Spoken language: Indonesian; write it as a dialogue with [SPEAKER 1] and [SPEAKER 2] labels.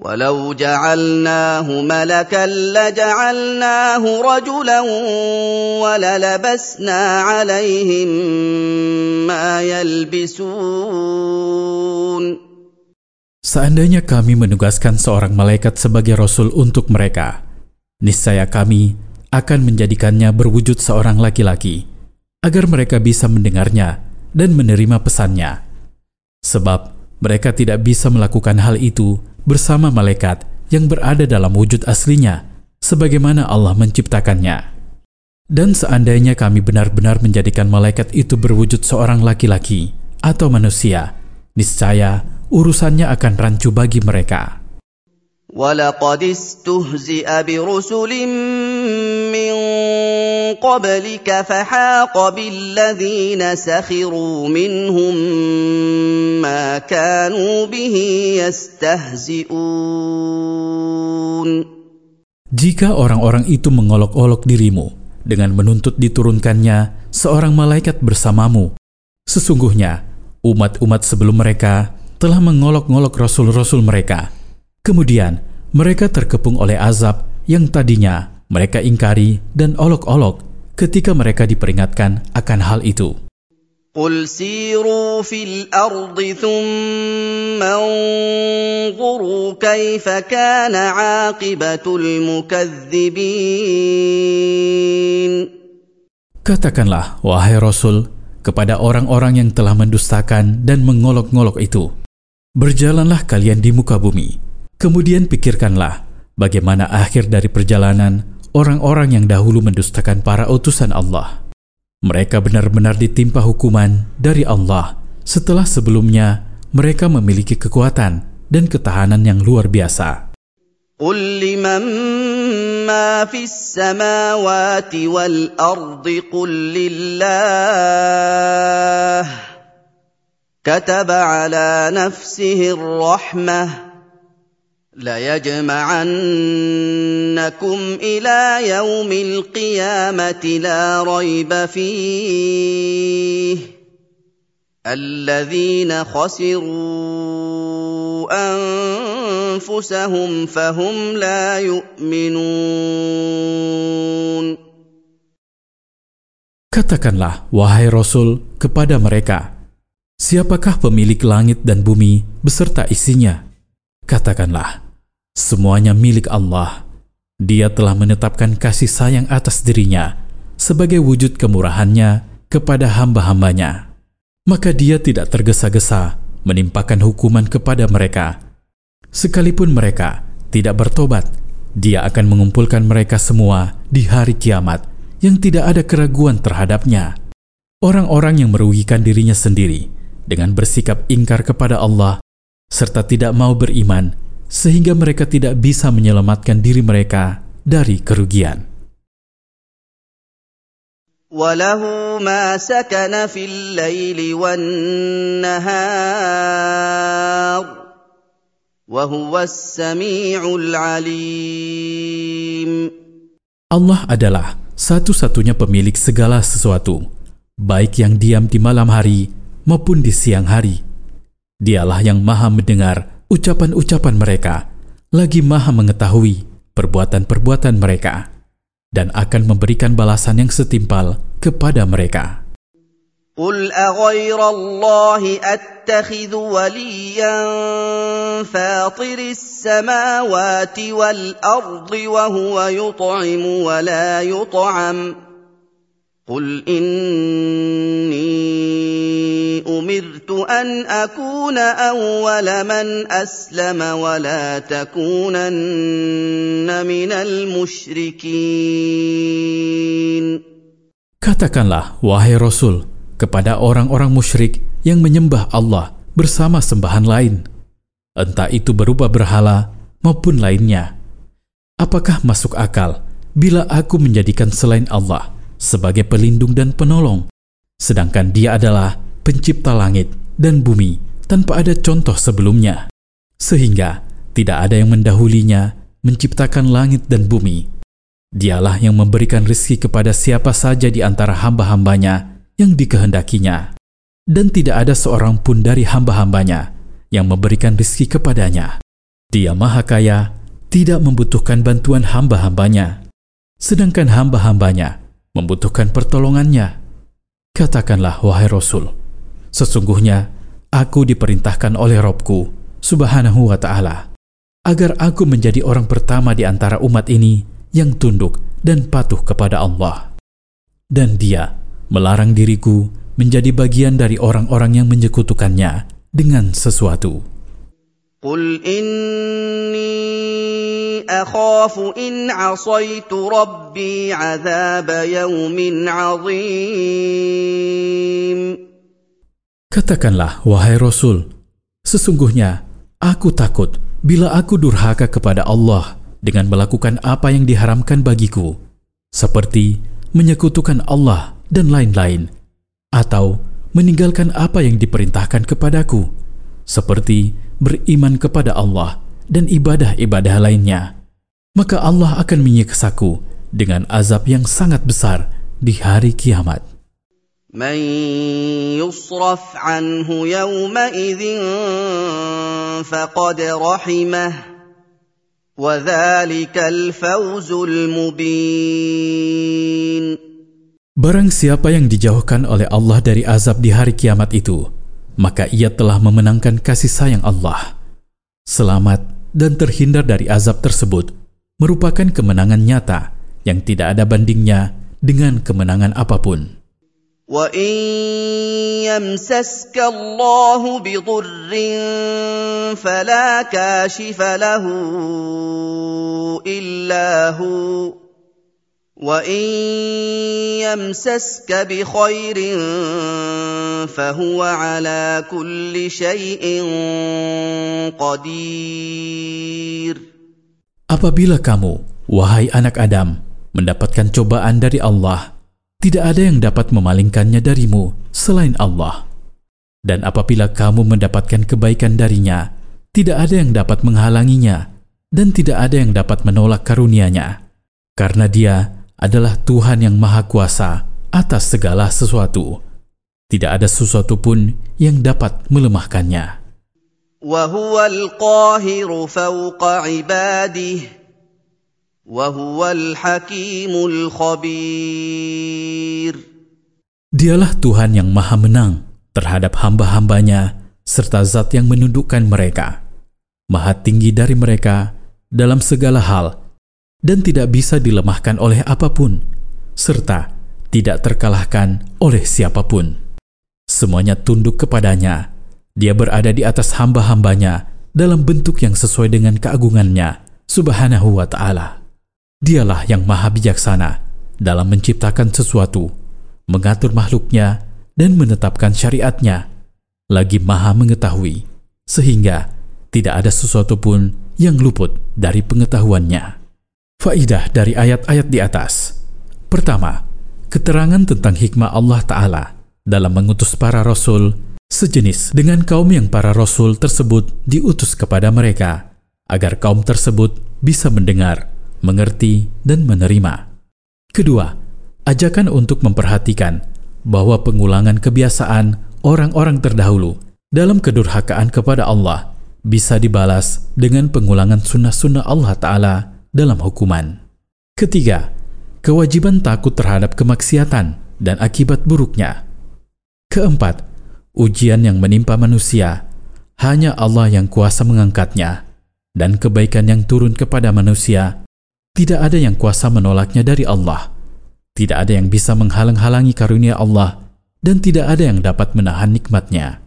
[SPEAKER 1] ولو جعلناه ملكا لجعلناه رجلا وللبسنا عليهم ما يلبسون
[SPEAKER 2] Seandainya kami menugaskan seorang malaikat sebagai rasul untuk mereka, niscaya kami akan menjadikannya berwujud seorang laki-laki, agar mereka bisa mendengarnya dan menerima pesannya. Sebab mereka tidak bisa melakukan hal itu bersama malaikat yang berada dalam wujud aslinya, sebagaimana Allah menciptakannya. Dan seandainya kami benar-benar menjadikan malaikat itu berwujud seorang laki-laki atau manusia, niscaya urusannya akan rancu bagi mereka.
[SPEAKER 1] ولقد استهزئ برسل من قبلك فحاق بالذين سخروا منهم ما كانوا به يستهزئون
[SPEAKER 2] Jika orang-orang itu mengolok-olok dirimu dengan menuntut diturunkannya seorang malaikat bersamamu, sesungguhnya umat-umat sebelum mereka telah mengolok-ngolok rasul-rasul mereka. Kemudian mereka terkepung oleh azab yang tadinya mereka ingkari dan olok-olok ketika mereka diperingatkan akan hal itu.
[SPEAKER 1] قل سيروا في الارض ثم انظروا كيف كان عاقبه المكذبين
[SPEAKER 2] Katakanlah, wahai Rasul, kepada orang-orang yang telah mendustakan dan mengolok-ngolok itu, berjalanlah kalian di muka bumi, kemudian pikirkanlah bagaimana akhir dari perjalanan orang-orang yang dahulu mendustakan para utusan Allah. Mereka benar-benar ditimpa hukuman dari Allah setelah sebelumnya mereka memiliki kekuatan dan ketahanan yang luar biasa.
[SPEAKER 1] قل لمن ما في السماوات والارض قل لله كتب على نفسه الرحمه ليجمعنكم الى يوم القيامه لا ريب فيه الذين خسروا انفسهم فهم لا يؤمنون
[SPEAKER 2] Katakanlah, wahai Rasul, kepada mereka, siapakah pemilik langit dan bumi beserta isinya? Katakanlah, semuanya milik Allah. Dia telah menetapkan kasih sayang atas dirinya sebagai wujud kemurahannya kepada hamba-hambanya. Maka dia tidak tergesa-gesa menimpakan hukuman kepada mereka. Sekalipun mereka tidak bertobat, dia akan mengumpulkan mereka semua di hari kiamat yang tidak ada keraguan terhadapnya. Orang-orang yang merugikan dirinya sendiri dengan bersikap ingkar kepada Allah serta tidak mau beriman sehingga mereka tidak bisa menyelamatkan diri mereka dari kerugian.
[SPEAKER 1] وله ما سكن في الليل والنهار وهو السميع العليم
[SPEAKER 2] Allah adalah satu-satunya pemilik segala sesuatu, baik yang diam di malam hari maupun di siang hari. Dialah yang maha mendengar ucapan-ucapan mereka, lagi maha mengetahui perbuatan-perbuatan mereka, dan akan memberikan balasan yang setimpal kepada mereka.
[SPEAKER 1] قل اغير الله اتخذ وليا فاطر السماوات والارض وهو يطعم ولا يطعم قل اني امرت ان اكون اول من اسلم ولا تكونن من المشركين
[SPEAKER 2] Katakanlah, wahai Rasul, kepada orang-orang musyrik yang menyembah Allah bersama sembahan lain, entah itu berupa berhala maupun lainnya. Apakah masuk akal bila aku menjadikan selain Allah Sebagai pelindung dan penolong, sedangkan Dia adalah pencipta langit dan bumi tanpa ada contoh sebelumnya, sehingga tidak ada yang mendahulinya menciptakan langit dan bumi. Dialah yang memberikan rezeki kepada siapa saja di antara hamba-hambanya yang dikehendakinya, dan tidak ada seorang pun dari hamba-hambanya yang memberikan rezeki kepadanya, Dia Maha Kaya, tidak membutuhkan bantuan hamba-hambanya, sedangkan hamba-hambanya membutuhkan pertolongannya. Katakanlah, wahai Rasul, sesungguhnya aku diperintahkan oleh Robku, subhanahu wa ta'ala, agar aku menjadi orang pertama di antara umat ini yang tunduk dan patuh kepada Allah. Dan dia melarang diriku menjadi bagian dari orang-orang yang menyekutukannya dengan sesuatu.
[SPEAKER 1] Qul inni akhafu in asaitu rabbi azab yawmin azim.
[SPEAKER 2] Katakanlah, wahai Rasul, sesungguhnya aku takut bila aku durhaka kepada Allah dengan melakukan apa yang diharamkan bagiku, seperti menyekutukan Allah dan lain-lain, atau meninggalkan apa yang diperintahkan kepadaku, seperti beriman kepada Allah dan ibadah-ibadah lainnya, maka Allah akan menyiksaku dengan azab yang sangat besar di hari kiamat.
[SPEAKER 1] من يصرف عنه يومئذ فقد رحمه وذلك الفوز المبين
[SPEAKER 2] Barang siapa yang dijauhkan oleh Allah dari azab di hari kiamat itu, maka ia telah memenangkan kasih sayang Allah. Selamat dan terhindar dari azab tersebut merupakan kemenangan nyata yang tidak ada bandingnya dengan kemenangan apapun.
[SPEAKER 1] وَإِن يَمْسَسْكَ اللَّهُ بِضُرٍّ فَلَا كَاشِفَ لَهُ إِلَّا هُوَ وَإِن يَمْسَسْكَ بِخَيْرٍ فَهُوَ عَلَى كُلِّ شَيْءٍ قَدِيرٌ
[SPEAKER 2] Apabila kamu, wahai anak Adam, mendapatkan cobaan dari Allah, tidak ada yang dapat memalingkannya darimu selain Allah. Dan apabila kamu mendapatkan kebaikan darinya, tidak ada yang dapat menghalanginya dan tidak ada yang dapat menolak karunia-Nya. Karena Dia adalah Tuhan yang Maha Kuasa atas segala sesuatu. Tidak ada sesuatu pun yang dapat melemahkannya.
[SPEAKER 1] وهو القاهر فوق عباده وهو الحكيم الخبير
[SPEAKER 2] Dialah Tuhan yang maha menang terhadap hamba-hambanya serta zat yang menundukkan mereka. Maha tinggi dari mereka dalam segala hal dan tidak bisa dilemahkan oleh apa pun, serta tidak terkalahkan oleh siapa pun. Semuanya tunduk kepadanya. Dia berada di atas hamba-hambanya dalam bentuk yang sesuai dengan keagungannya, subhanahu wa ta'ala. Dialah yang maha bijaksana dalam menciptakan sesuatu, mengatur makhluknya, dan menetapkan syariatnya, lagi maha mengetahui, sehingga tidak ada sesuatu pun yang luput dari pengetahuannya. Faidah dari ayat-ayat di atas. Pertama, keterangan tentang hikmah Allah Ta'ala dalam mengutus para rasul sejenis dengan kaum yang para rasul tersebut diutus kepada mereka, agar kaum tersebut bisa mendengar, mengerti, dan menerima. Kedua, ajakan untuk memperhatikan bahwa pengulangan kebiasaan orang-orang terdahulu dalam kedurhakaan kepada Allah bisa dibalas dengan pengulangan sunnah-sunnah Allah Ta'ala dalam hukuman. Ketiga, kewajiban takut terhadap kemaksiatan dan akibat buruknya. Keempat, ujian yang menimpa manusia hanya Allah yang kuasa mengangkatnya, dan kebaikan yang turun kepada manusia tidak ada yang kuasa menolaknya dari Allah. Tidak ada yang bisa menghalang-halangi karunia Allah, dan tidak ada yang dapat menahan nikmatnya.